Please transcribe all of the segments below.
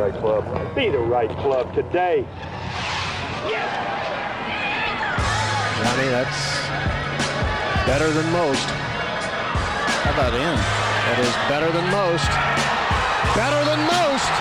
right club. Be the right club today. Johnny, that's better than most. How about in? That is better than most. Better than most.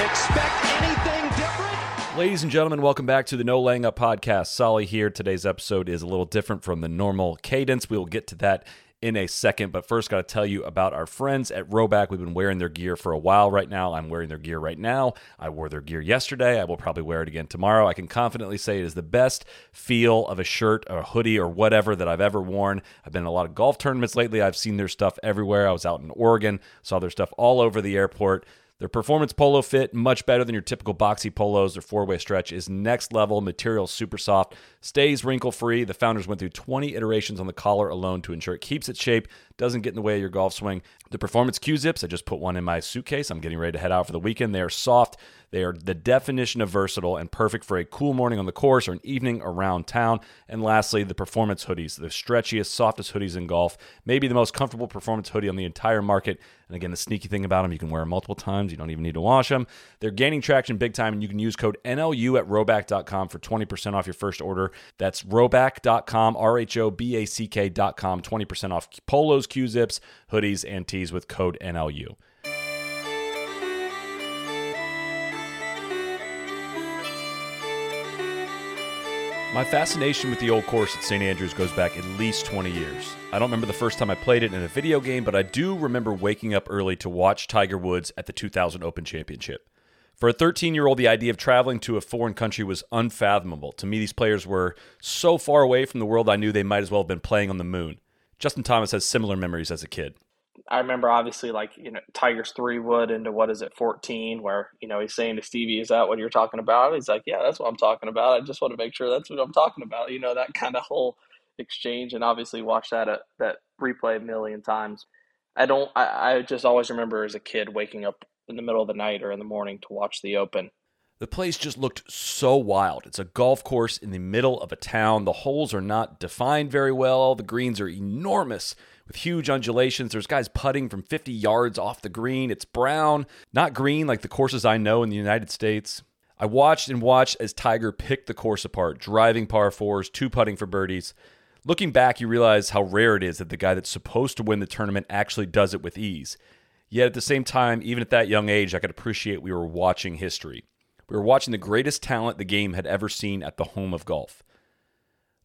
Expect anything different? Ladies and gentlemen, welcome back to the No Laying Up podcast. Soly here. Today's episode is a little different from the normal cadence. We will get to that in a second, but first, got to tell you about our friends at Rhoback. We've been wearing their gear for a while right now. I'm wearing their gear right now. I wore their gear yesterday. I will probably wear it again tomorrow. I can confidently say it is the best feel of a shirt or a hoodie or whatever that I've ever worn. I've been in a lot of golf tournaments lately. I've seen their stuff everywhere. I was out in Oregon, saw their stuff all over the airport. Their performance polo fit much better than your typical boxy polos. Their four-way stretch is next level. Material super soft, stays wrinkle free. The founders went through 20 iterations on the collar alone to ensure it keeps its shape, doesn't get in the way of your golf swing. The performance Q zips, I just put one in my suitcase. I'm getting ready to head out for the weekend. They are soft. They are the definition of versatile and perfect for a cool morning on the course or an evening around town. And lastly, the performance hoodies, the stretchiest, softest hoodies in golf, maybe the most comfortable performance hoodie on the entire market. And again, the sneaky thing about them, you can wear them multiple times. You don't even need to wash them. They're gaining traction big time, and you can use code NLU at rhoback.com for 20% off your first order. That's rhoback.com, R H O B A C K.com, 20% off polos, Q zips, hoodies, and tees with code NLU. My fascination with the old course at St. Andrews goes back at least 20 years. I don't remember the first time I played it in a video game, but I do remember waking up early to watch Tiger Woods at the 2000 Open Championship. For a 13 year old, the idea of traveling to a foreign country was unfathomable. To me, these players were so far away from the world, I knew they might as well have been playing on the moon. Justin Thomas has similar memories as a kid. I remember obviously like you know Tiger's three wood into what is it fourteen where you know he's saying to Stevie is that what you're talking about? He's like yeah that's what I'm talking about. I just want to make sure that's what I'm talking about you know that kind of whole exchange. And obviously watch that uh, that replay a million times. I don't I, I just always remember as a kid waking up in the middle of the night or in the morning to watch the Open The place just looked so wild. It's a golf course in the middle of a town. The holes are not defined very well. The greens are enormous with huge undulations. There's guys putting from 50 yards off the green. It's brown, not green like the courses I know in the United States. I watched and watched as Tiger picked the course apart, driving par fours, two putting for birdies. Looking back, you realize how rare it is that the guy that's supposed to win the tournament actually does it with ease. Yet at the same time, even at that young age, I could appreciate we were watching history. We were watching the greatest talent the game had ever seen at the home of golf.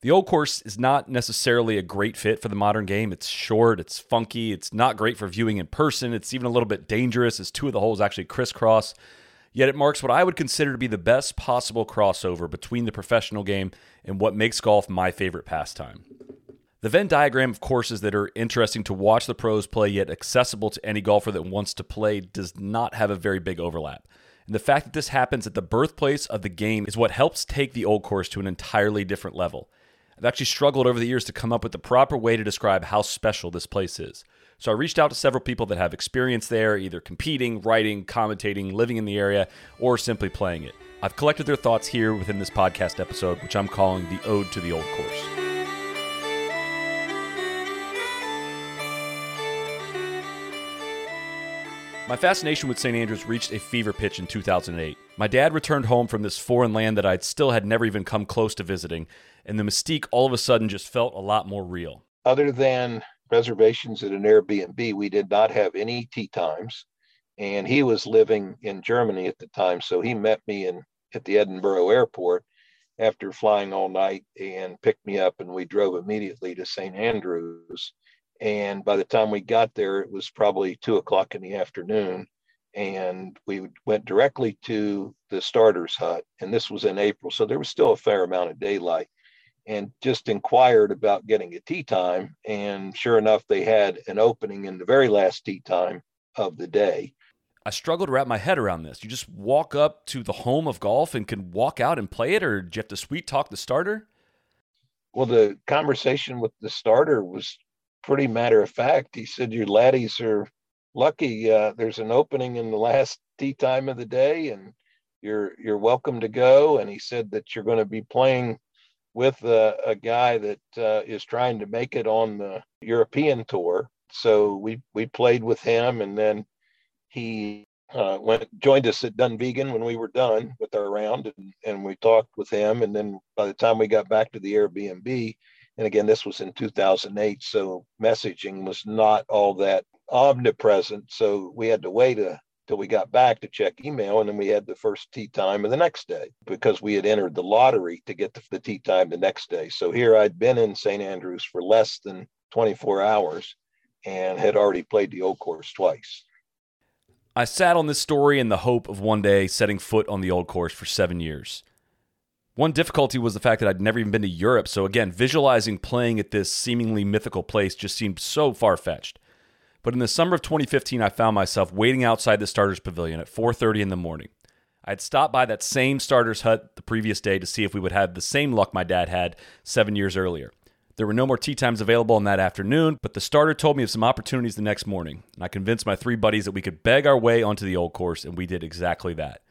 The old course is not necessarily a great fit for the modern game. It's short, it's funky, it's not great for viewing in person. It's even a little bit dangerous as two of the holes actually crisscross. Yet it marks what I would consider to be the best possible crossover between the professional game and what makes golf my favorite pastime. The Venn diagram of courses that are interesting to watch the pros play, yet accessible to any golfer that wants to play, does not have a very big overlap. And the fact that this happens at the birthplace of the game is what helps take the old course to an entirely different level. I've actually struggled over the years to come up with the proper way to describe how special this place is. So I reached out to several people that have experience there, either competing, writing, commentating, living in the area, or simply playing it. I've collected their thoughts here within this podcast episode, which I'm calling the Ode to the Old Course. My fascination with St. Andrews reached a fever pitch in 2008. My dad returned home from this foreign land that I'd still had never even come close to visiting, and the mystique all of a sudden just felt a lot more real. Other than reservations at an Airbnb, we did not have any tee times. And he was living in Germany at the time. So he met me in at the Edinburgh airport after flying all night and picked me up and we drove immediately to St. Andrews. And by the time we got there, it was probably two o'clock in the afternoon. And we went directly to the starter's hut. And this was in April. So there was still a fair amount of daylight and just inquired about getting a tee time. And sure enough, they had an opening in the very last tee time of the day. I struggle to wrap my head around this. You just walk up to the home of golf and can walk out and play it, or do you have to sweet talk the starter? Well, the conversation with the starter was pretty matter of fact. He said, Your laddies are lucky. Uh, there's an opening in the last tee time of the day, and you're you're welcome to go. And he said that you're going to be playing with a, a guy that uh, is trying to make it on the European tour. so we we played with him, and then he uh, went joined us at Dunvegan when we were done with our round, and, and we talked with him. And then by the time we got back to the Airbnb, and again this was in 2008, so messaging was not all that omnipresent. So we had to wait a till we got back to check email and then we had the first tee time of the next day because we had entered the lottery to get the, the tee time the next day. So here i'd been in st andrews for less than 24 hours and had already played the old course twice. I sat on this story in the hope of one day setting foot on the old course for seven years one difficulty was the fact that I'd never even been to Europe, so again, visualizing playing at this seemingly mythical place just seemed so far fetched. But in the summer of 2015, I found myself waiting outside the starters pavilion at 4:30 in the morning. I had stopped by that same starters hut the previous day to see if we would have the same luck my dad had 7 years earlier. There were no more tee times available on that afternoon, but the starter told me of some opportunities the next morning, and I convinced my three buddies that we could beg our way onto the old course, and we did exactly that.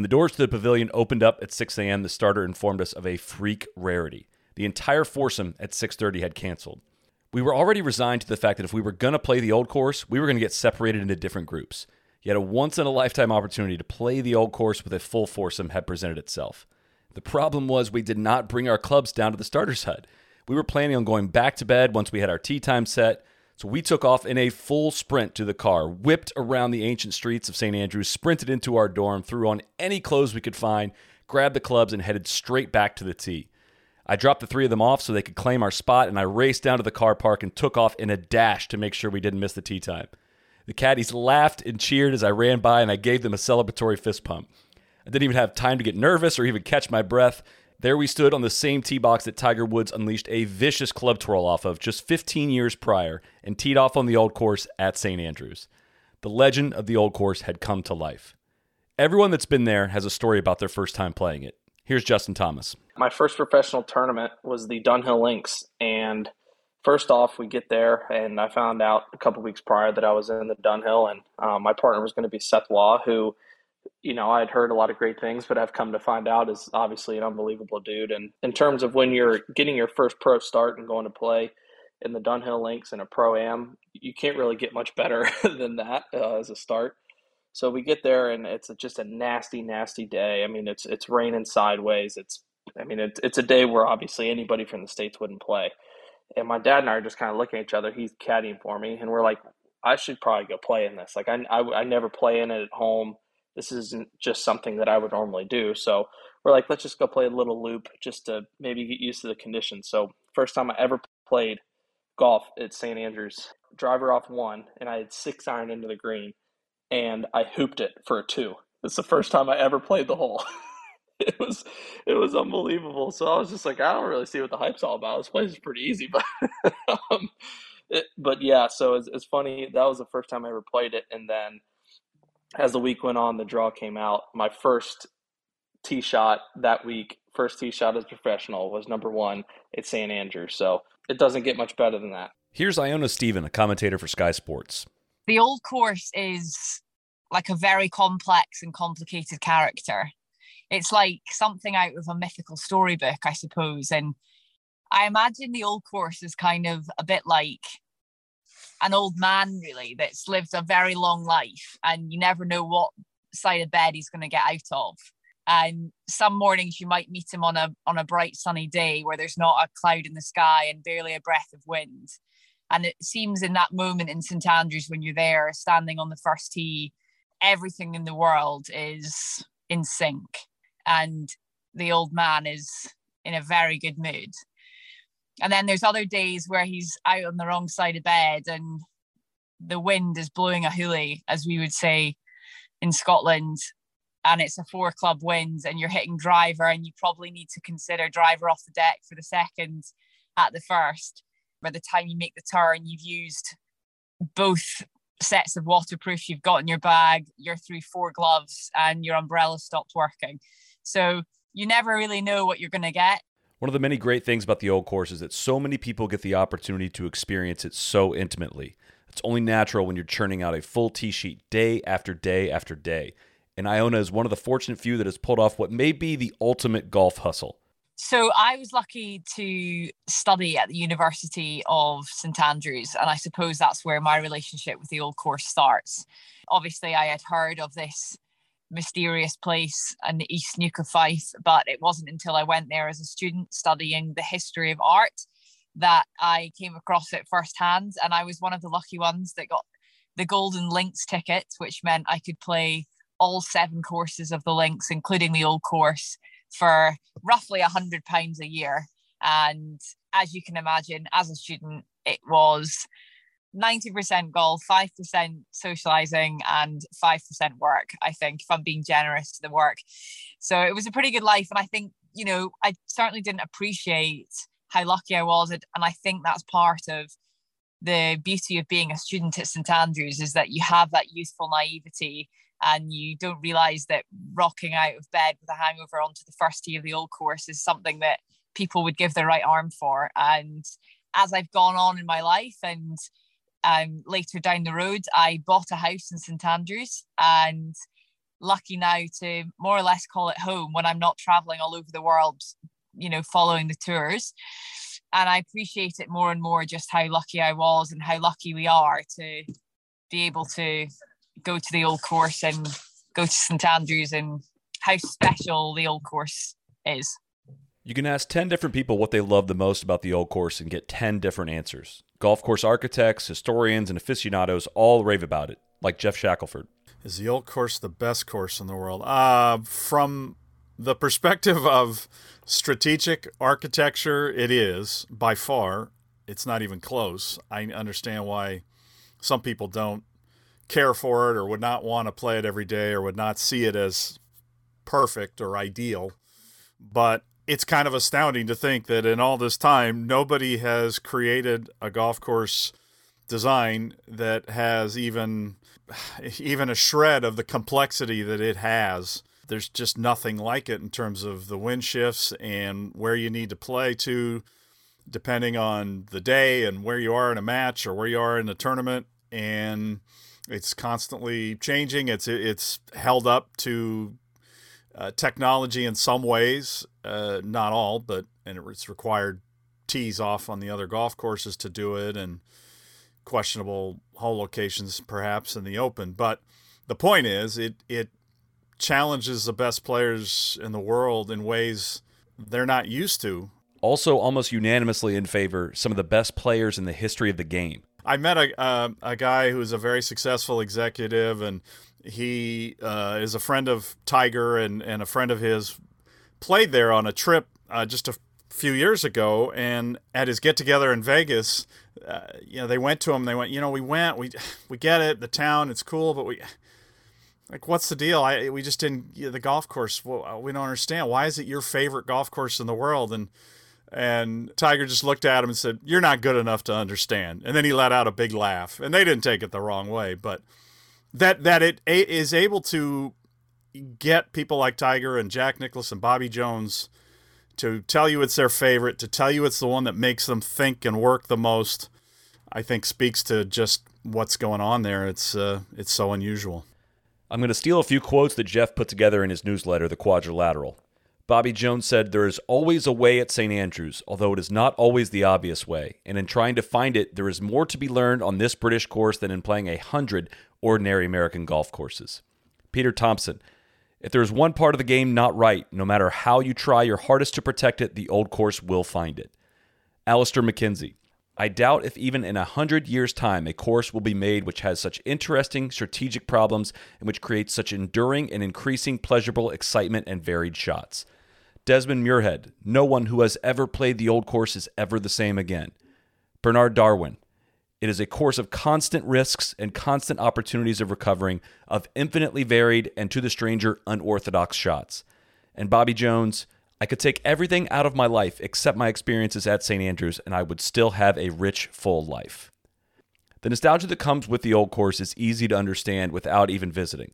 When the doors to the pavilion opened up at 6 a.m., the starter informed us of a freak rarity. The entire foursome at 6:30 had canceled. We were already resigned to the fact that if we were going to play the old course, we were going to get separated into different groups. Yet a once in a lifetime opportunity to play the old course with a full foursome had presented itself. The problem was we did not bring our clubs down to the starter's hut. We were planning on going back to bed once we had our tee time set, so we took off in a full sprint to the car, whipped around the ancient streets of St. Andrews, sprinted into our dorm, threw on any clothes we could find, grabbed the clubs, and headed straight back to the tee. I dropped the three of them off so they could claim our spot, and I raced down to the car park and took off in a dash to make sure we didn't miss the tee time. The caddies laughed and cheered as I ran by, and I gave them a celebratory fist pump. I didn't even have time to get nervous or even catch my breath. There we stood on the same tee box that Tiger Woods unleashed a vicious club twirl off of just 15 years prior and teed off on the old course at St. Andrews. The legend of the old course had come to life. Everyone that's been there has a story about their first time playing it. Here's Justin Thomas. My first professional tournament was the Dunhill Links. And first off, we get there, and I found out a couple weeks prior that I was in the Dunhill, and um, my partner was going to be Seth Waugh, who, you know, I'd heard a lot of great things, but I've come to find out is obviously an unbelievable dude. And in terms of when you're getting your first pro start and going to play in the Dunhill Links and a pro am, you can't really get much better than that uh, as a start. So we get there and it's just a nasty, nasty day. I mean, it's it's raining sideways. It's I mean, it's it's a day where obviously anybody from the states wouldn't play. And my dad and I are just kind of looking at each other. He's caddying for me, and we're like, I should probably go play in this. Like I, I, I never play in it at home. This isn't just something that I would normally do. So we're like, let's just go play a little loop just to maybe get used to the conditions. So first time I ever played golf at St. Andrews, driver off one, and I had six iron into the green and I hooped it for a two. It's the first time I ever played the hole. it was it was unbelievable. So I was just like, I don't really see what the hype's all about. This place is pretty easy, but um, it, but yeah. So it's, it's funny. That was the first time I ever played it, and then as the week went on, the draw came out. My first tee shot that week, first tee shot as professional, was number one at St. Andrews. So it doesn't get much better than that. Here's Iona Stephen, a commentator for Sky Sports the old course is like a very complex and complicated character. It's like something out of a mythical storybook, I suppose. And I imagine the old course is kind of a bit like an old man, really, that's lived a very long life, and you never know what side of bed he's going to get out of. And some mornings you might meet him on a on a bright sunny day where there's not a cloud in the sky and barely a breath of wind. And it seems in that moment in St Andrews when you're there standing on the first tee, everything in the world is in sync. And the old man is in a very good mood. And then there's other days where he's out on the wrong side of bed and the wind is blowing a hoolie, as we would say in Scotland, and it's a four club wind and you're hitting driver and you probably need to consider driver off the deck for the second at the first by the time you make the turn, you've used both sets of waterproof you've got in your bag, you're through four gloves, and your umbrella stopped working. So you never really know what you're going to get. One of the many great things about the old course is that so many people get the opportunity to experience it so intimately. It's only natural when you're churning out a full tee sheet day after day after day. And Iona is one of the fortunate few that has pulled off what may be the ultimate golf hustle. So I was lucky to study at the University of St Andrews, and I suppose that's where my relationship with the old course starts. Obviously, I had heard of this mysterious place in the East Neuk of Fife, but it wasn't until I went there as a student studying the history of art that I came across it firsthand. And I was one of the lucky ones that got the Golden Links ticket, which meant I could play all seven courses of the links, including the old course, for roughly a hundred pounds a year. And as you can imagine, as a student, it was 90% golf, 5% socializing, and 5% work, I think, if I'm being generous to the work. So it was a pretty good life. And I think, you know, I certainly didn't appreciate how lucky I was. And I think that's part of the beauty of being a student at St Andrews is that you have that youthful naivety and you don't realize that rocking out of bed with a hangover onto the first tee of the old course is something that people would give their right arm for. And as I've gone on in my life and um, later down the road, I bought a house in St Andrews and lucky now to more or less call it home when I'm not traveling all over the world, you know, following the tours. And I appreciate it more and more just how lucky I was and how lucky we are to be able to go to the old course and go to St Andrews and how special the old course is. You can ask 10 different people what they love the most about the old course and get 10 different answers. Golf course architects, historians, and aficionados all rave about it, like Geoff Shackelford. Is the old course the best course in the world? Uh, from the perspective of strategic architecture, it is by far. It's not even close. I understand why some people don't care for it or would not want to play it every day or would not see it as perfect or ideal. But it's kind of astounding to think that in all this time, nobody has created a golf course design that has even even a shred of the complexity that it has. There's just nothing like it in terms of the wind shifts and where you need to play to, depending on the day and where you are in a match or where you are in a tournament. And it's constantly changing. It's it's held up to uh, technology in some ways, uh, not all, but and it's required tees off on the other golf courses to do it, and questionable hole locations perhaps in the open. But the point is, it it challenges the best players in the world in ways they're not used to. Also, almost unanimously in favor, some of the best players in the history of the game. I met a uh, a guy who's a very successful executive, and he uh, is a friend of Tiger, and and a friend of his played there on a trip uh, just a few years ago, and at his get together in Vegas, uh, you know, they went to him. They went, you know, we went, we we get it, the town, it's cool, but we. Like, what's the deal? I we just didn't you know, the golf course. Well, we don't understand. Why is it your favorite golf course in the world? And and Tiger just looked at him and said, You're not good enough to understand. And then he let out a big laugh. And they didn't take it the wrong way, but that that it is able to get people like Tiger and Jack Nicklaus and Bobby Jones to tell you it's their favorite, to tell you it's the one that makes them think and work the most, I think speaks to just what's going on there. It's uh, it's so unusual. I'm going to steal a few quotes that Geoff put together in his newsletter, The Quadrilateral. Bobby Jones said, There is always a way at St. Andrews, although it is not always the obvious way. And in trying to find it, there is more to be learned on this British course than in playing a hundred ordinary American golf courses. Peter Thomson, if there is one part of the game not right, no matter how you try your hardest to protect it, the old course will find it. Alister MacKenzie, I doubt if even in a hundred years' time a course will be made which has such interesting strategic problems and which creates such enduring and increasing pleasurable excitement and varied shots. Desmond Muirhead, no one who has ever played the old course is ever the same again. Bernard Darwin, it is a course of constant risks and constant opportunities of recovering, of infinitely varied and to the stranger unorthodox shots. And Bobby Jones, I could take everything out of my life except my experiences at St. Andrews, and I would still have a rich, full life. The nostalgia that comes with the old course is easy to understand without even visiting.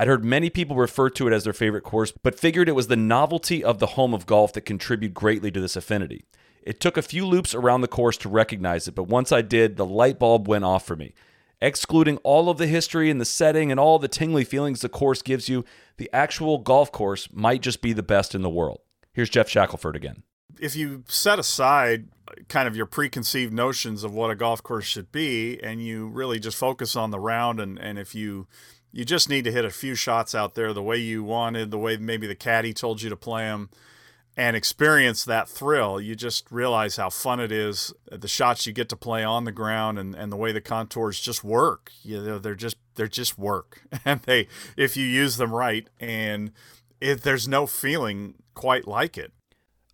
I'd heard many people refer to it as their favorite course, but figured it was the novelty of the home of golf that contributed greatly to this affinity. It took a few loops around the course to recognize it, but once I did, the light bulb went off for me. Excluding all of the history and the setting and all the tingly feelings the course gives you, the actual golf course might just be the best in the world. Here's Geoff Shackelford again. If you set aside kind of your preconceived notions of what a golf course should be and you really just focus on the round and, and if you you just need to hit a few shots out there the way you wanted, the way maybe the caddy told you to play them and experience that thrill, you just realize how fun it is. Uh, the shots you get to play on the ground and, and the way the contours just work. You know, they're just they're just work, and they if you use them right, and if there's no feeling quite like it.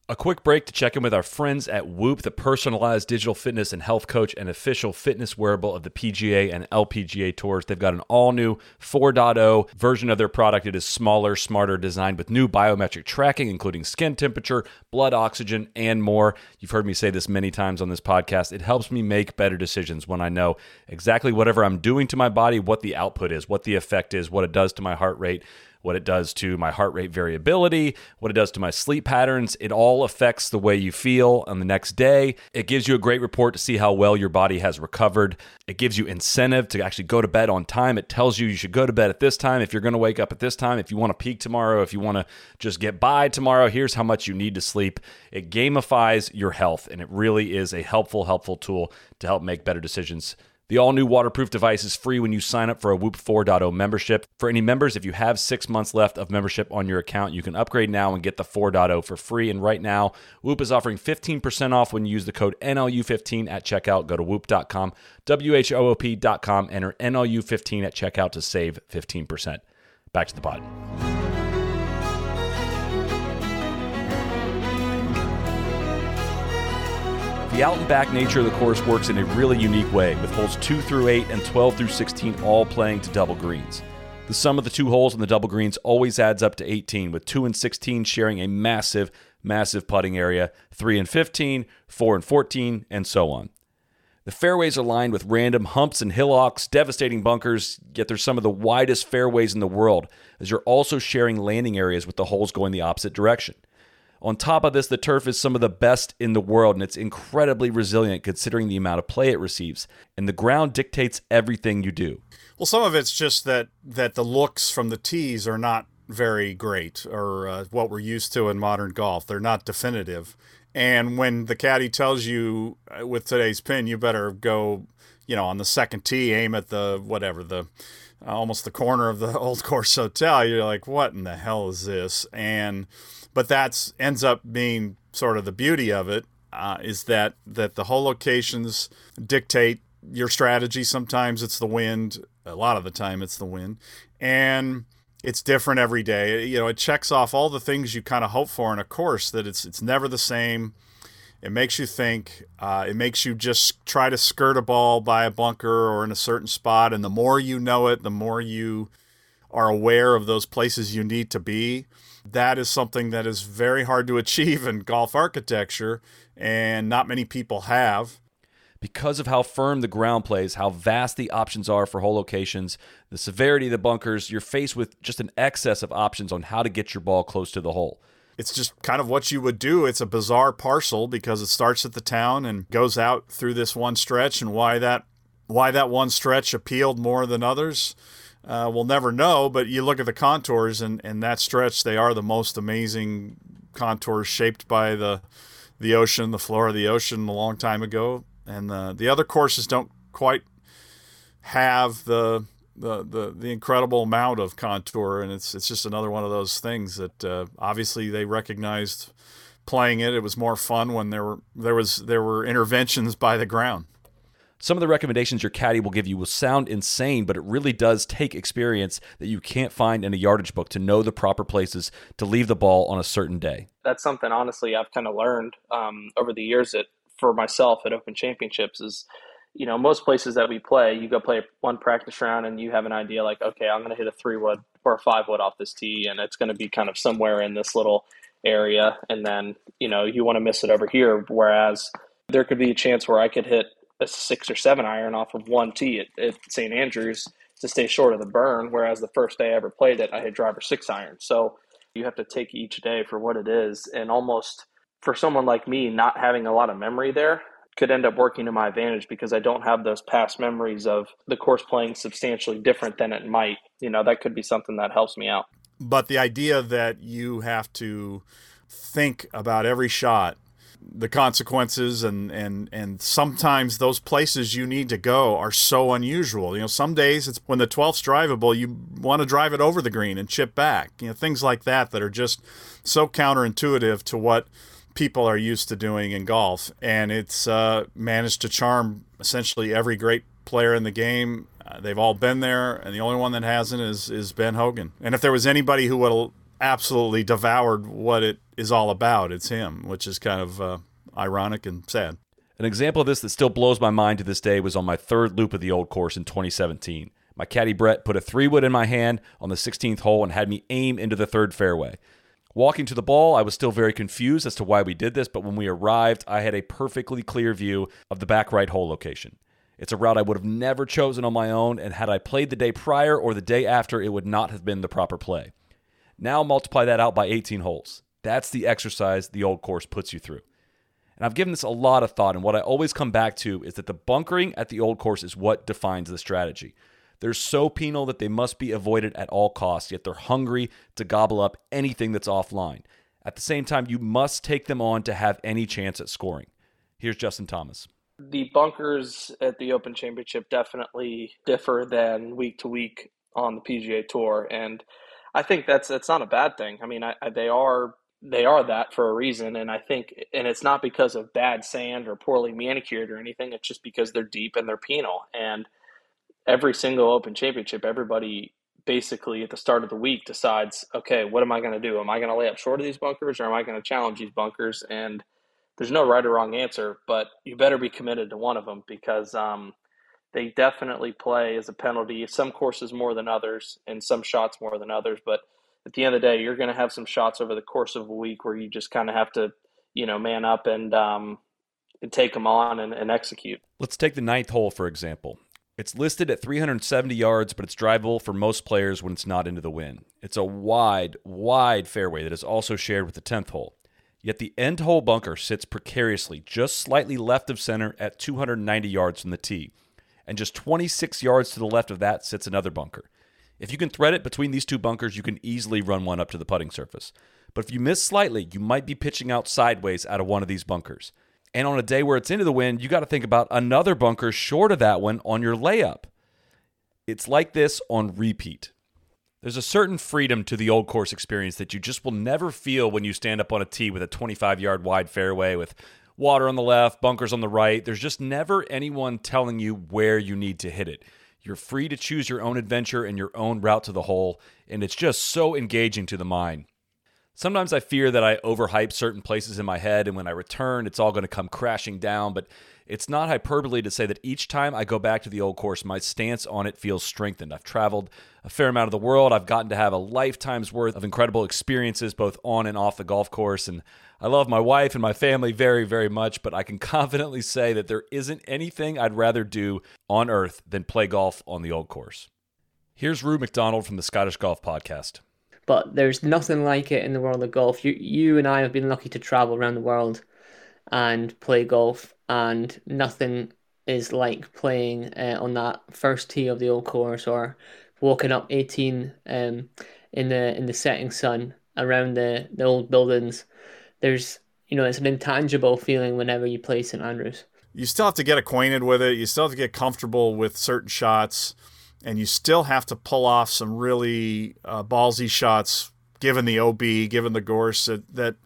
A quick break to check in with our friends at Whoop, the personalized digital fitness and health coach and official fitness wearable of the PGA and LPGA tours. They've got an all new 4.0 version of their product. It is smaller, smarter, designed with new biometric tracking, including skin temperature, blood oxygen, and more. You've heard me say this many times on this podcast. It helps me make better decisions when I know exactly whatever I'm doing to my body, what the output is, what the effect is, what it does to my heart rate what it does to my heart rate variability, what it does to my sleep patterns. It all affects the way you feel on the next day. It gives you a great report to see how well your body has recovered. It gives you incentive to actually go to bed on time. It tells you you should go to bed at this time if you're going to wake up at this time. If you want to peak tomorrow, if you want to just get by tomorrow, here's how much you need to sleep. It gamifies your health, and it really is a helpful, helpful tool to help make better decisions the all new waterproof device is free when you sign up for a Whoop 4.0 membership. For any members, if you have six months left of membership on your account, you can upgrade now and get the 4.0 for free. And right now, Whoop is offering 15% off when you use the code NLU15 at checkout. Go to whoop.com, W H O O P.com, enter NLU15 at checkout to save 15%. Back to the pod. The out and back nature of the course works in a really unique way, with holes 2 through 8 and 12 through 16 all playing to double greens. The sum of the two holes in the double greens always adds up to 18, with 2 and 16 sharing a massive, massive putting area, 3 and 15, 4 and 14, and so on. The fairways are lined with random humps and hillocks, devastating bunkers, yet they're some of the widest fairways in the world, as you're also sharing landing areas with the holes going the opposite direction. On top of this, the turf is some of the best in the world and it's incredibly resilient considering the amount of play it receives. And the ground dictates everything you do. Well, some of it's just that that the looks from the tees are not very great or uh, what we're used to in modern golf. They're not definitive. And when the caddy tells you uh, with today's pin, you better go, you know, on the second tee, aim at the whatever, the uh, almost the corner of the old course hotel, you're like, what in the hell is this? And but that's ends up being sort of the beauty of it uh, is that that the hole locations dictate your strategy. Sometimes it's the wind. A lot of the time it's the wind, and it's different every day. You know, it checks off all the things you kind of hope for in a course. That it's it's never the same. It makes you think. Uh, it makes you just try to skirt a ball by a bunker or in a certain spot, and the more you know it, the more you are aware of those places you need to be that is something that is very hard to achieve in golf architecture, and not many people have. Because of how firm the ground plays, how vast the options are for hole locations, the severity of the bunkers, you're faced with just an excess of options on how to get your ball close to the hole. It's just kind of what you would do. It's a bizarre parcel because it starts at the town and goes out through this one stretch, and why that why that one stretch appealed more than others uh, we'll never know, but you look at the contours and, and that stretch, they are the most amazing contours shaped by the the ocean, the floor of the ocean a long time ago. And the, the other courses don't quite have the, the, the, the incredible amount of contour. And it's, it's just another one of those things that uh, obviously they recognized playing it. It was more fun when there were, there was, there were interventions by the ground. Some of the recommendations your caddy will give you will sound insane, but it really does take experience that you can't find in a yardage book to know the proper places to leave the ball on a certain day. That's something, honestly, I've kind of learned um, over the years that for myself at Open Championships is, you know, most places that we play, you go play one practice round and you have an idea like, okay, I'm going to hit a three wood or a five wood off this tee, and it's going to be kind of somewhere in this little area. And then, you know, you want to miss it over here. Whereas there could be a chance where I could hit a six or seven iron off of one tee at, at St. Andrews to stay short of the burn. Whereas the first day I ever played it, I hit driver six iron. So you have to take each day for what it is. And almost for someone like me, not having a lot of memory there could end up working to my advantage because I don't have those past memories of the course playing substantially different than it might. You know, that could be something that helps me out. But the idea that you have to think about every shot the consequences and and and sometimes those places you need to go are so unusual you know some days it's when the 12th's drivable you want to drive it over the green and chip back you know things like that that are just so counterintuitive to what people are used to doing in golf and it's uh, managed to charm essentially every great player in the game uh, they've all been there and the only one that hasn't is is Ben Hogan and if there was anybody who would absolutely devoured what it is all about. It's him, which is kind of uh, ironic and sad. An example of this that still blows my mind to this day was on my third loop of the old course in 2017. My caddy Brett put a three wood in my hand on the 16th hole and had me aim into the third fairway. Walking to the ball, I was still very confused as to why we did this, but when we arrived, I had a perfectly clear view of the back right hole location. It's a route I would have never chosen on my own, and had I played the day prior or the day after, it would not have been the proper play. Now multiply that out by 18 holes. That's the exercise the old course puts you through. And I've given this a lot of thought, and what I always come back to is that the bunkering at the old course is what defines the strategy. They're so penal that they must be avoided at all costs, yet they're hungry to gobble up anything that's offline. At the same time, you must take them on to have any chance at scoring. Here's Justin Thomas. The bunkers at the Open Championship definitely differ than week to week on the PGA Tour, and I think that's that's not a bad thing. I mean, I, I, they are they are that for a reason, and I think, and it's not because of bad sand or poorly manicured or anything. It's just because they're deep and they're penal. And every single Open Championship, everybody basically at the start of the week decides, okay, what am I going to do? Am I going to lay up short of these bunkers, or am I going to challenge these bunkers? And there's no right or wrong answer, but you better be committed to one of them because um, they definitely play as a penalty. Some courses more than others, and some shots more than others. But at the end of the day, you're going to have some shots over the course of a week where you just kind of have to, you know, man up and um, and take them on and, and execute. Let's take the ninth hole for example. It's listed at 370 yards, but it's drivable for most players when it's not into the wind. It's a wide, wide fairway that is also shared with the 10th hole. Yet the end hole bunker sits precariously just slightly left of center at 290 yards from the tee and just 26 yards to the left of that sits another bunker. If you can thread it between these two bunkers, you can easily run one up to the putting surface. But if you miss slightly, you might be pitching out sideways out of one of these bunkers. And on a day where it's into the wind, you got to think about another bunker short of that one on your layup. It's like this on repeat. There's a certain freedom to the old course experience that you just will never feel when you stand up on a tee with a 25 yard wide fairway with water on the left, bunkers on the right. There's just never anyone telling you where you need to hit it. You're free to choose your own adventure and your own route to the hole, and it's just so engaging to the mind. Sometimes I fear that I overhype certain places in my head, and when I return, it's all going to come crashing down. But it's not hyperbole to say that each time I go back to the old course, my stance on it feels strengthened. I've traveled a fair amount of the world. I've gotten to have a lifetime's worth of incredible experiences, both on and off the golf course. And I love my wife and my family very, very much, but I can confidently say that there isn't anything I'd rather do on earth than play golf on the old course. Here's Ru Macdonald from the Scottish Golf Podcast but there's nothing like it in the world of golf. You you and I have been lucky to travel around the world and play golf, and nothing is like playing uh, on that first tee of the old course or walking up 18 um, in the in the setting sun around the, the old buildings. There's you know it's an intangible feeling whenever you play St Andrews. You still have to get acquainted with it. You still have to get comfortable with certain shots and you still have to pull off some really uh, ballsy shots given the OB, given the gorse that, that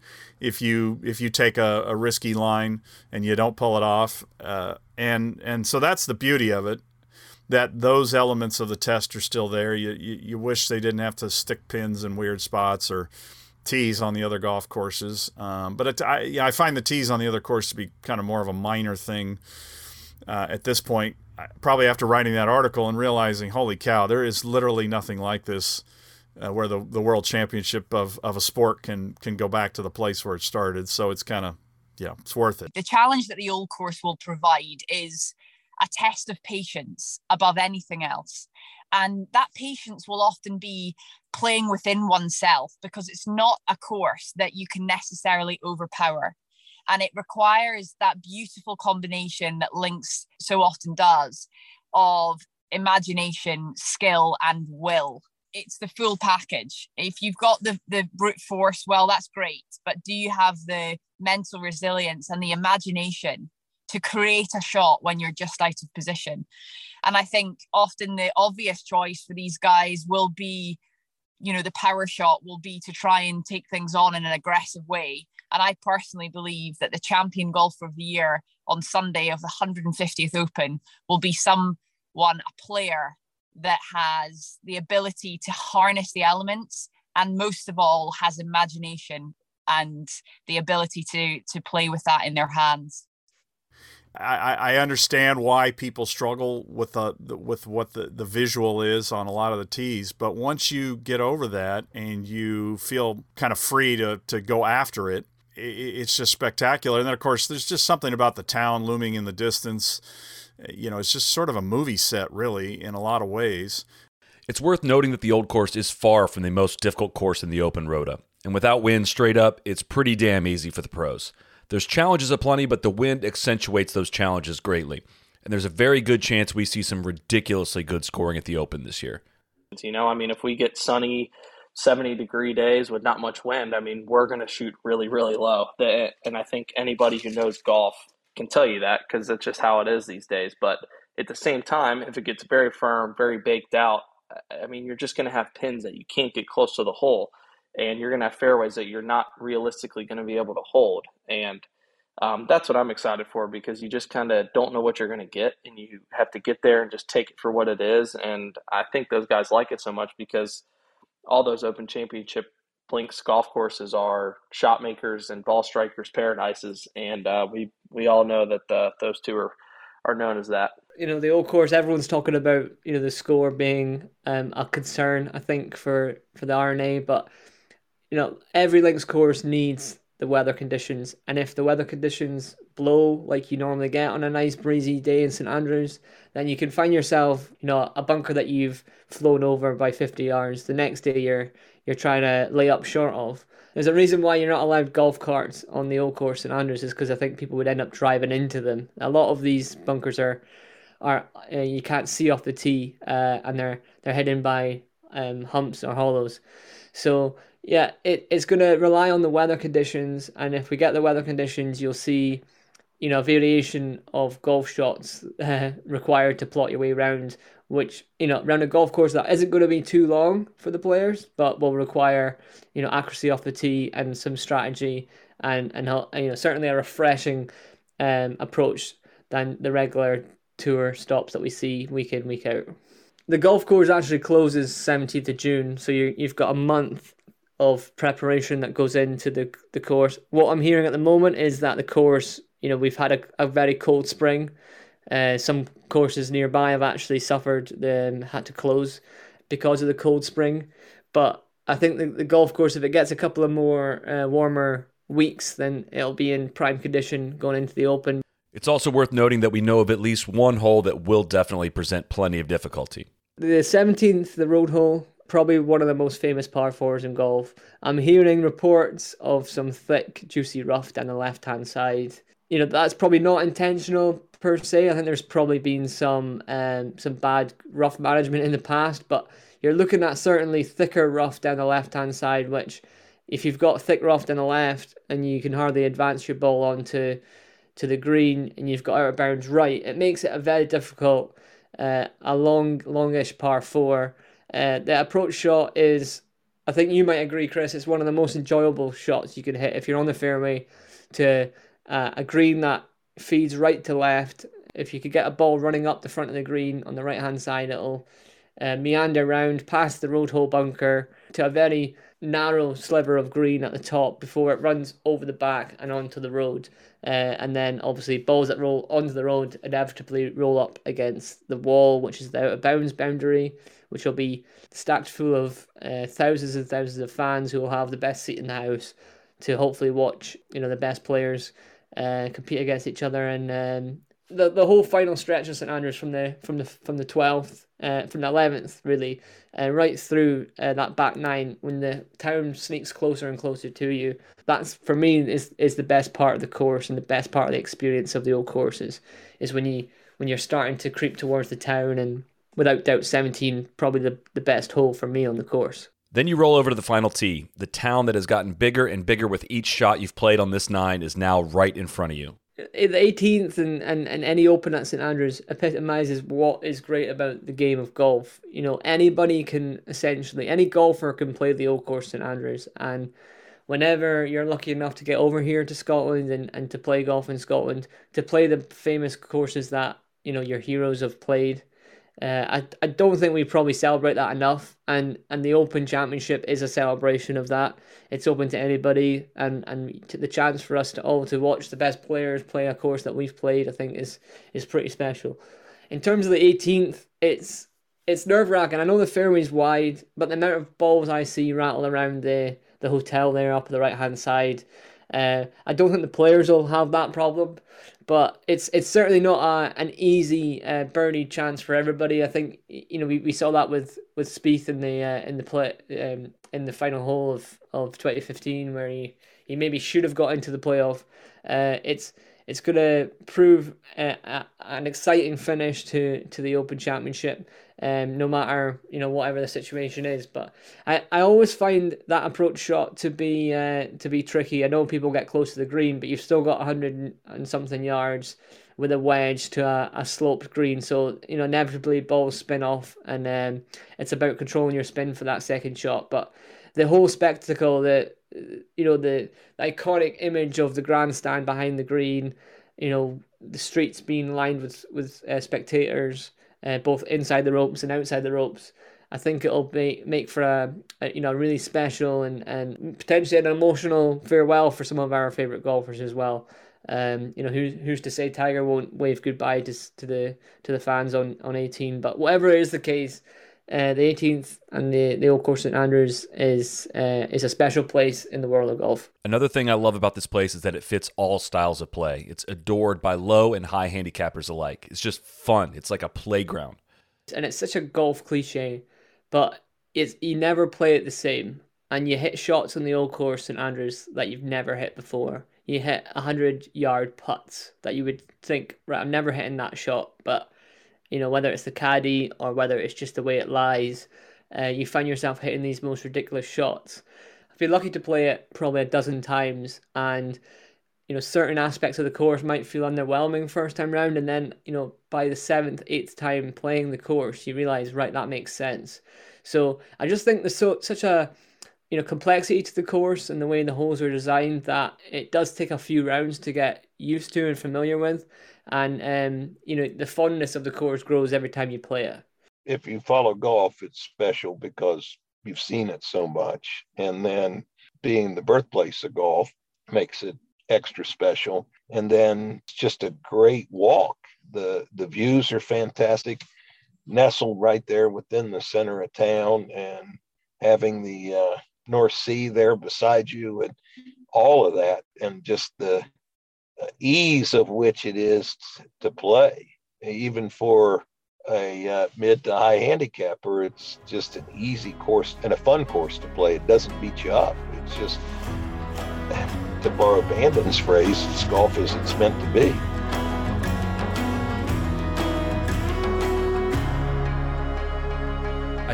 if you if you take a, a, risky line and you don't pull it off, uh, and and so that's the beauty of it. That those elements of the test are still there. You, you you wish they didn't have to stick pins in weird spots or tees on the other golf courses. Um, but it, I, I find the tees on the other course to be kind of more of a minor thing uh, at this point probably after writing that article and realizing, holy cow, there is literally nothing like this, uh, where the the world championship of, of a sport can can go back to the place where it started. So it's kind of yeah, it's worth it. The challenge that the old course will provide is a test of patience above anything else. And that patience will often be playing within oneself because it's not a course that you can necessarily overpower and it requires that beautiful combination that links so often does of imagination skill and will it's the full package. If you've got the the brute force, well, that's great. But do you have the mental resilience and the imagination to create a shot when you're just out of position? And I think often the obvious choice for these guys will be, you know, the power shot will be to try and take things on in an aggressive way. And I personally believe that the champion golfer of the year on Sunday of the 150th Open will be someone, a player that has the ability to harness the elements and most of all has imagination and the ability to to play with that in their hands. I, I understand why people struggle with the, with what the, the visual is on a lot of the tees, but once you get over that and you feel kind of free to, to go after it, it's just spectacular. And then of course there's just something about the town looming in the distance you know, it's just sort of a movie set, really, in a lot of ways. It's worth noting that the old course is far from the most difficult course in the Open Rota. And without wind straight up, it's pretty damn easy for the pros. There's challenges aplenty, but the wind accentuates those challenges greatly. And there's a very good chance we see some ridiculously good scoring at the Open this year. You know, I mean, if we get sunny, 70 degree days with not much wind, I mean, we're going to shoot really, really low. And I think anybody who knows golf can tell you that because that's just how it is these days. But at the same time, if it gets very firm, very baked out, I mean, you're just going to have pins that you can't get close to the hole, and you're going to have fairways that you're not realistically going to be able to hold. And um, that's what I'm excited for because you just kind of don't know what you're going to get, and you have to get there and just take it for what it is. And I think those guys like it so much because all those Open Championship Links golf courses are shot makers and ball strikers paradises, and uh, we we all know that uh, those two are are known as that. You know, the old course. Everyone's talking about you know the score being um, a concern. I think for for the R&A, but you know every links course needs the weather conditions, and if the weather conditions blow like you normally get on a nice breezy day in St Andrews, then you can find yourself you know a bunker that you've flown over by fifty yards. The next day you're you're trying to lay up short of. There's a reason why you're not allowed golf carts on the old course in Andrews is because I think people would end up driving into them. A lot of these bunkers are are uh, you can't see off the tee uh, and they're they're hidden by um, humps or hollows. So yeah, it, it's going to rely on the weather conditions, and if we get the weather conditions, you'll see, you know, variation of golf shots uh, required to plot your way around which you know around a golf course that isn't going to be too long for the players, but will require you know accuracy off the tee and some strategy and and you know certainly a refreshing um, approach than the regular tour stops that we see week in week out. The golf course actually closes 17th of June, so you you've got a month of preparation that goes into the the course. What I'm hearing at the moment is that the course, you know, we've had a, a very cold spring uh, some courses nearby have actually suffered, um, had to close because of the cold spring. But I think the, the golf course, if it gets a couple of more uh, warmer weeks, then it'll be in prime condition going into the Open. It's also worth noting that we know of at least one hole that will definitely present plenty of difficulty. The 17th, the road hole, probably one of the most famous par fours in golf. I'm hearing reports of some thick, juicy rough down the left hand side. You know, that's probably not intentional per se. I think there's probably been some um, some bad rough management in the past, but you're looking at certainly thicker rough down the left hand side, which if you've got thick rough down the left and you can hardly advance your ball onto to the green and you've got out of bounds right, it makes it a very difficult, uh, a long, longish par four. Uh, the approach shot is, I think you might agree, Chris, it's one of the most enjoyable shots you can hit if you're on the fairway to uh, a green that feeds right to left. If you could get a ball running up the front of the green on the right hand side, it'll uh, meander around past the road hole bunker to a very narrow sliver of green at the top before it runs over the back and onto the road. Uh, and then obviously balls that roll onto the road inevitably roll up against the wall, which is the out of bounds boundary, which will be stacked full of uh, thousands and thousands of fans who will have the best seat in the house to hopefully watch you know the best players uh, compete against each other, and um, the the whole final stretch of St Andrews from the from the from the twelfth, uh, from the eleventh really, uh, right through uh, that back nine when the town sneaks closer and closer to you. That's for me is is the best part of the course and the best part of the experience of the old courses is when you when you're starting to creep towards the town and without doubt 17 probably the, the best hole for me on the course. Then you roll over to the final tee. The town that has gotten bigger and bigger with each shot you've played on this nine is now right in front of you. Uh, the 18th and, and, and any open at St Andrews epitomizes what is great about the game of golf. You know, anybody can essentially, any golfer can play the old course St Andrews. And whenever you're lucky enough to get over here to Scotland and, and to play golf in Scotland, to play the famous courses that, you know, your heroes have played, uh, I, I don't think we probably celebrate that enough, and, and the Open Championship is a celebration of that. It's open to anybody, and, and the chance for us to all to watch the best players play a course that we've played, I think is is pretty special. In terms of the 18th, it's it's nerve wracking. I know the fairway's wide, but the amount of balls I see rattle around the the hotel there up on the right hand side, uh, I don't think the players will have that problem but it's it's certainly not a, an easy uh, birdie chance for everybody. I think you know we, we saw that with with Spieth in the uh, in the play um, in the final hole of, of twenty fifteen where he, he maybe should have got into the playoff. Uh, it's it's going to prove a, an exciting finish to, to the Open Championship, um, no matter you know whatever the situation is. But I, I always find that approach shot to be uh, to be tricky. I know people get close to the green, but you've still got hundred and something yards with a wedge to a, a sloped green. So you know inevitably balls spin off, and um, it's about controlling your spin for that second shot. But the whole spectacle, the you know the, the iconic image of the grandstand behind the green, you know the streets being lined with with uh, spectators, uh, both inside the ropes and outside the ropes. I think it'll make make for a, a, you know really special and, and potentially an emotional farewell for some of our favorite golfers as well. Um, you know who's who's to say Tiger won't wave goodbye to to the to the fans on on eighteen, but whatever is the case, uh, the 18th and the, the Old Course St Andrews is uh, is a special place in the world of golf. Another thing I love about this place is that it fits all styles of play. It's adored by low and high handicappers alike. It's just fun. It's like a playground. And it's such a golf cliche, but it's you never play it the same. And you hit shots on the Old Course St Andrews that you've never hit before. You hit a hundred yard putts that you would think, right, I'm never hitting that shot, but you know, whether it's the caddy or whether it's just the way it lies, uh, you find yourself hitting these most ridiculous shots. I've been lucky to play it probably a dozen times, and you know, certain aspects of the course might feel underwhelming first time round, and then you know, by the seventh, eighth time playing the course, you realize, right, that makes sense. So I just think there's so such a you know complexity to the course and the way the holes are designed that it does take a few rounds to get used to and familiar with and um, you know the fondness of the course grows every time you play it. If you follow golf, it's special because you've seen it so much, and then being the birthplace of golf makes it extra special. And then it's just a great walk. the The views are fantastic, nestled right there within the center of town, and having the uh, North Sea there beside you, and all of that, and just the ease of which it is to play, even for a uh, mid to high handicapper. It's just an easy course and a fun course to play. It doesn't beat you up. It's just, to borrow Bandon's phrase, it's golf as it's meant to be.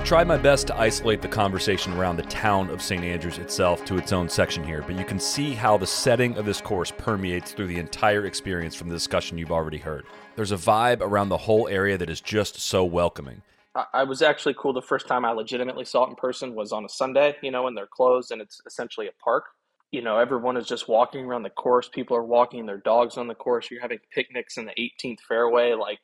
Tried my best to isolate the conversation around the town of St. Andrews itself to its own section here, but you can see how the setting of this course permeates through the entire experience from the discussion you've already heard. There's a vibe around the whole area that is just so welcoming. I was actually cool the first time I legitimately saw it in person was on a Sunday, you know, and they're closed and it's essentially a park. You know, everyone is just walking around the course. People are walking their dogs on the course. You're having picnics in the 18th fairway, like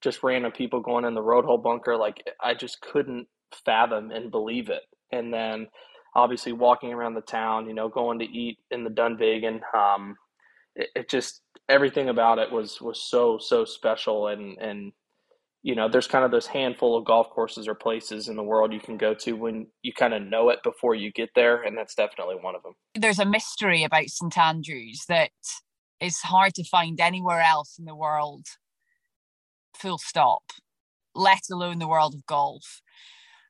just random people going in the road hole bunker. Like I just couldn't fathom and believe it. And then obviously walking around the town, you know, going to eat in the Dunvegan, um, it, it, just everything about it was was so so special. And and you know there's kind of this handful of golf courses or places in the world you can go to when you kind of know it before you get there and that's definitely one of them. There's a mystery about st andrews that is hard to find anywhere else in the world full stop let alone the world of golf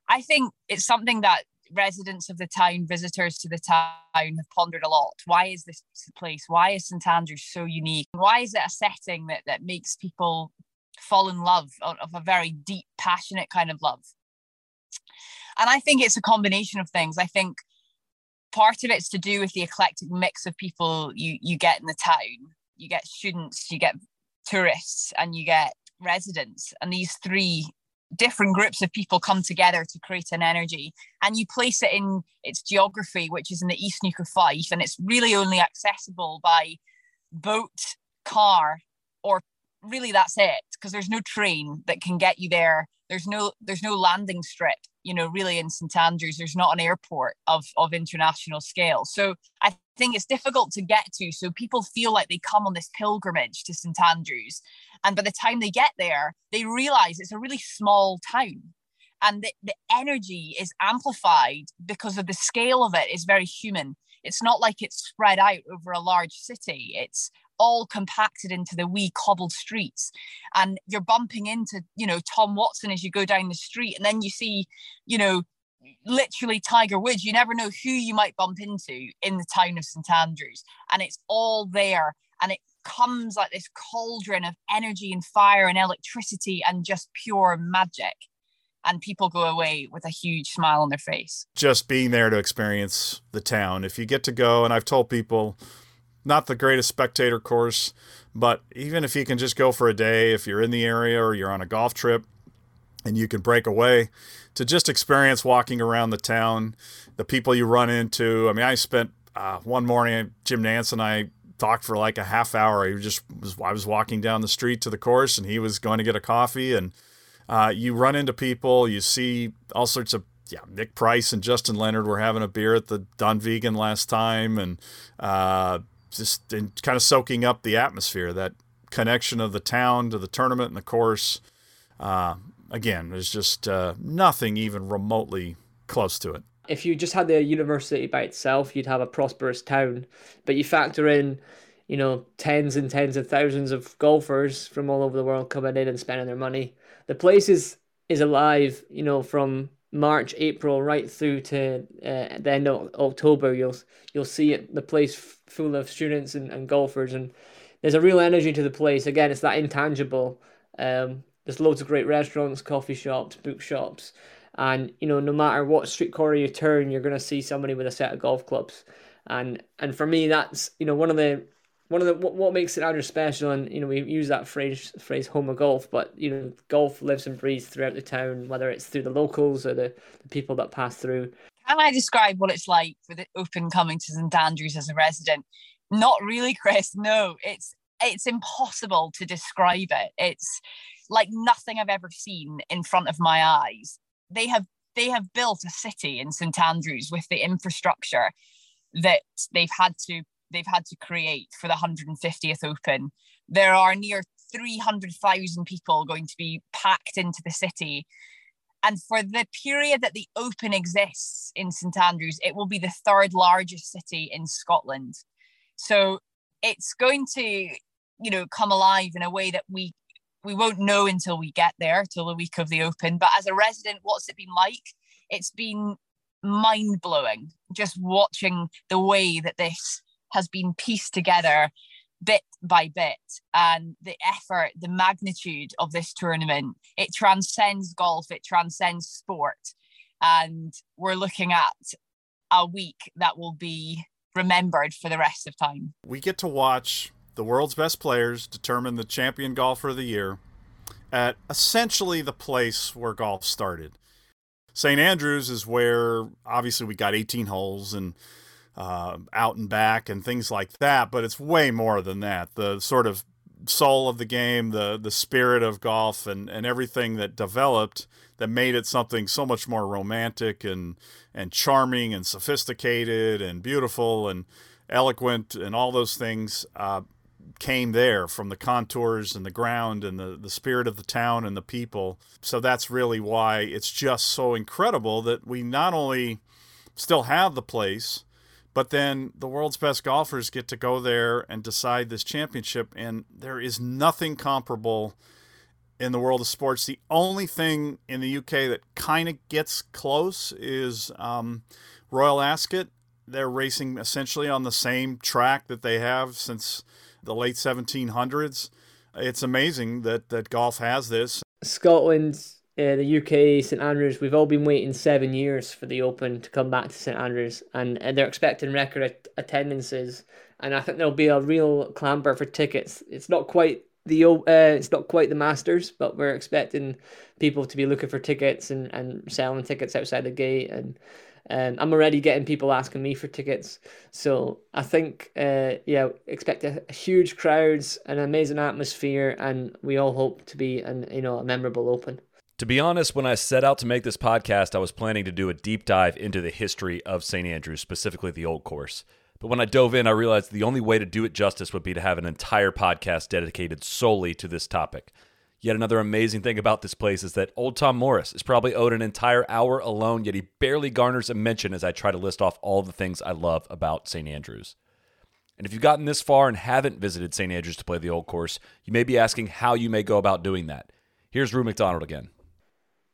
I think it's something that residents of the town, visitors to the town have pondered a lot. Why is this place? Why is St Andrews so unique? Why is it a setting that, that makes people fall in love of, a very deep, passionate kind of love. And I think it's a combination of things. I think part of it's to do with the eclectic mix of people you you get in the town. You get students, you get tourists, and you get residents. And these three different groups of people come together to create an energy. And you place it in its geography which is in the East Neuk of Fife and it's really only accessible by boat car or really that's it because there's no train that can get you there. There's no there's no landing strip you know really in st andrews there's not an airport of of international scale. So i think it's difficult to get to. So people feel like they come on this pilgrimage to st andrews and by the time they get there they realize it's a really small town and the, the energy is amplified because of the scale of it is very human. It's not like it's spread out over a large city. It's all compacted into the wee cobbled streets and you're bumping into you know tom watson as you go down the street and then you see you know literally tiger woods. You never know who you might bump into in the town of st andrews and it's all there and it comes like this cauldron of energy and fire and electricity and just pure magic and people go away with a huge smile on their face. Just being there to experience the town. If you get to go and i've told people not the greatest spectator course, but even if you can just go for a day, if you're in the area or you're on a golf trip and you can break away to just experience walking around the town, the people you run into. I mean, I spent uh, one morning, Jim Nantz and I talked for like a half hour. He just was, I was walking down the street to the course and he was going to get a coffee and uh, you run into people, you see all sorts of yeah, Nick Price and Justin Leonard were having a beer at the Dunvegan last time, and uh, just in kind of soaking up the atmosphere, that connection of the town to the tournament and the course. Uh, again, there's just uh, nothing even remotely close to it. If you just had the university by itself, you'd have a prosperous town. But you factor in, you know, tens and tens of thousands of golfers from all over the world coming in and spending their money. The place is is alive, you know, from March, April, right through to uh, the end of October, you'll you'll see it the place full of students and, and golfers, and there's a real energy to the place. Again, it's that intangible. Um, there's loads of great restaurants, coffee shops, bookshops, and you know no matter what street corner you turn, you're gonna see somebody with a set of golf clubs, and and for me that's you know one of the one of the what, what makes St Andrews special, and you know we use that phrase phrase home of golf, but you know golf lives and breathes throughout the town, whether it's through the locals or the, the people that pass through. Can I describe what it's like for the open coming to St Andrews as a resident? Not really, Chris. No, it's it's impossible to describe it. It's like nothing I've ever seen in front of my eyes. They have they have built a city in St Andrews with the infrastructure that they've had to they've had to create for the 150th Open. There are near 300,000 people going to be packed into the city. And for the period that the Open exists in St Andrews, it will be the third largest city in Scotland. So it's going to, you know, come alive in a way that we we won't know until we get there, till the week of the Open. But as a resident, what's it been like? It's been mind blowing just watching the way that this has been pieced together bit by bit and the effort the magnitude of this tournament it transcends golf it transcends sport. And we're looking at a week that will be remembered for the rest of time. We get to watch the world's best players determine the champion golfer of the year at essentially the place where golf started. St. Andrews is where obviously we got 18 holes and uh, out and back and things like that. But it's way more than that. The sort of soul of the game, the the spirit of golf, and and everything that developed that made it something so much more romantic and and charming and sophisticated and beautiful and eloquent and all those things uh, came there from the contours and the ground and the, the spirit of the town and the people. So that's really why it's just so incredible that we not only still have the place, but then the world's best golfers get to go there and decide this championship, and there is nothing comparable in the world of sports. The only thing in the UK that kind of gets close is um, Royal Ascot. They're racing essentially on the same track that they have since the late 1700s. It's amazing that, that golf has this. Scotland, uh, the UK, St Andrews, we've all been waiting seven years for the Open to come back to St Andrews, and, and they're expecting record attendances. And I think there'll be a real clamber for tickets. It's not quite the uh, it's not quite the Masters, but we're expecting people to be looking for tickets and, and selling tickets outside the gate. And um, I'm already getting people asking me for tickets. So I think, uh, yeah, expect a, a huge crowds, an amazing atmosphere, and we all hope to be an you know a memorable Open. To be honest, when I set out to make this podcast, I was planning to do a deep dive into the history of St. Andrews, specifically the old course. But when I dove in, I realized the only way to do it justice would be to have an entire podcast dedicated solely to this topic. Yet another amazing thing about this place is that old Tom Morris is probably owed an entire hour alone, yet he barely garners a mention as I try to list off all the things I love about St. Andrews. And if you've gotten this far and haven't visited St. Andrews to play the old course, you may be asking how you may go about doing that. Here's Ru Macdonald again.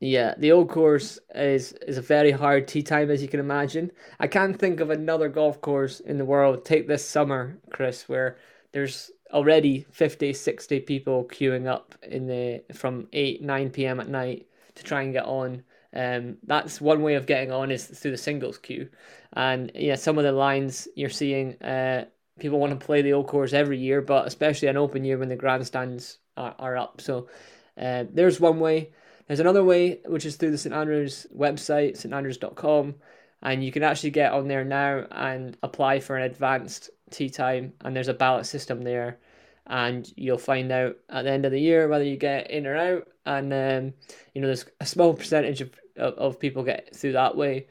Yeah, the old course is is a very hard tee time as you can imagine. I can't think of another golf course in the world. Take this summer, Chris, where there's already 50, 60 people queuing up in the from 8, 9 p.m. at night to try and get on. Um, that's one way of getting on is through the singles queue. And yeah, some of the lines you're seeing, uh, people want to play the old course every year, but especially an open year when the grandstands are, are up. So uh, there's one way. There's another way, which is through the St Andrews website, standrews.com, and you can actually get on there now and apply for an advanced tee time, and there's a ballot system there, and you'll find out at the end of the year whether you get in or out, and um, you know there's a small percentage of, of, of people get through that way.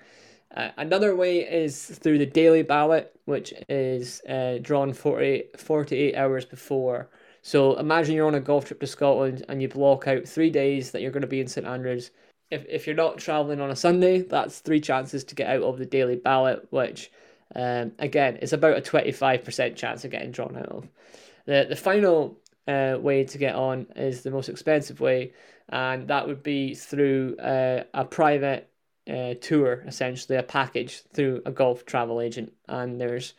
Uh, another way is through the daily ballot, which is uh, drawn 40, 48 hours before so imagine you're on a golf trip to Scotland and you block out three days that you're going to be in St Andrews. If, if you're not travelling on a Sunday, that's three chances to get out of the daily ballot, which um, again is about a 25% chance of getting drawn out of. The, the final uh, way to get on is the most expensive way, and that would be through uh, a private uh, tour, essentially a package through a golf travel agent. And there's,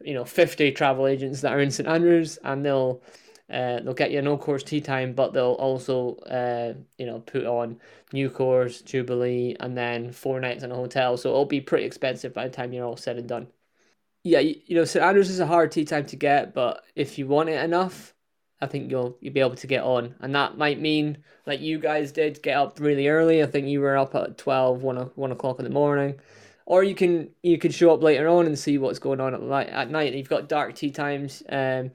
you know, 50 travel agents that are in St Andrews, and they'll uh, they'll get you a no course tee time, but they'll also uh, you know put on new course, Jubilee, and then four nights in a hotel. So it'll be pretty expensive by the time you're all said and done. Yeah, you, you know St Andrews is a hard tee time to get, but if you want it enough, I think you'll you'll be able to get on, and that might mean like you guys did get up really early. I think you were up at 12, 1, 1 o'clock in the morning, or you can you can show up later on and see what's going on at, at night. You've got dark tee times. Um,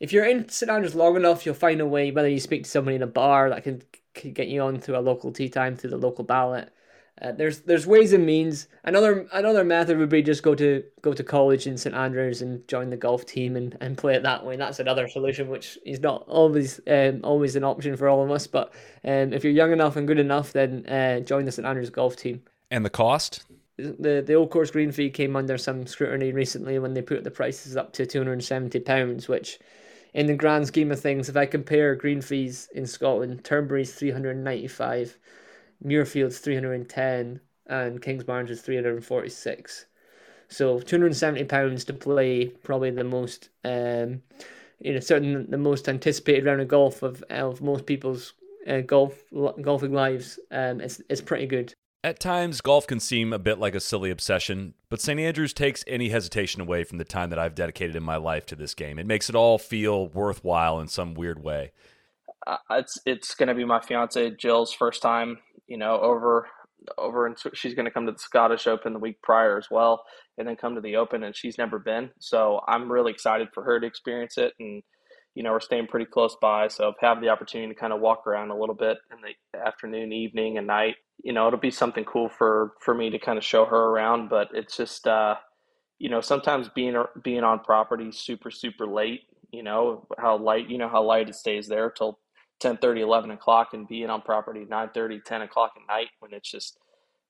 if you're in St Andrews long enough, you'll find a way. Whether you speak to somebody in a bar that can, can get you on through a local tee time through the local ballot. Uh, there's there's ways and means. Another another method would be just go to go to college in St Andrews and join the golf team and, and play it that way. That's another solution, which is not always um, always an option for all of us. But um, if you're young enough and good enough, then uh, join the St Andrews golf team. And the cost? The the old course green fee came under some scrutiny recently when they put the prices up to two hundred and seventy pounds, which in the grand scheme of things, if I compare green fees in Scotland, Turnberry's 395, Muirfield's 310, and Kingsbarns is 346. So 270 pounds to play probably the most, um, you know, certain the most anticipated round of golf of of most people's uh, golf golfing lives. Um, it's it's pretty good. At times, golf can seem a bit like a silly obsession, but St. Andrews takes any hesitation away from the time that I've dedicated in my life to this game. It makes it all feel worthwhile in some weird way. Uh, it's it's going to be my fiance Jill's first time, you know, over over and she's going to come to the Scottish Open the week prior as well, and then come to the Open, and she's never been. So I'm really excited for her to experience it and you know, we're staying pretty close by. So have the opportunity to kind of walk around a little bit in the afternoon, evening, and night. You know, it'll be something cool for for me to kind of show her around. But it's just, uh, you know, sometimes being being on property super super late. You know how light. You know how light it stays there till 10 30 11 o'clock and being on property 9 30 10 o'clock at night when it's just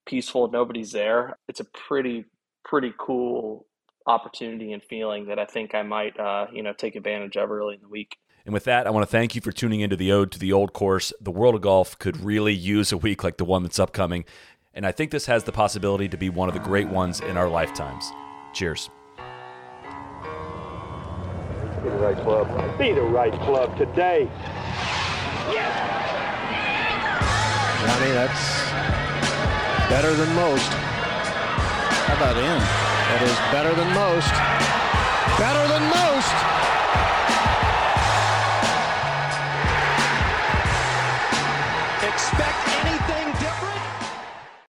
peaceful nobody's there it's a pretty pretty cool opportunity and feeling that I think I might, uh, you know, take advantage of early in the week. And with that, I want to thank you for tuning into the Ode to the Old Course. The world of golf could really use a week like the one that's upcoming. And I think this has the possibility to be one of the great ones in our lifetimes. Cheers. Be the right club. Be the right club today. Johnny, that's better than most. How about in? That is better than most. Better than most. Expect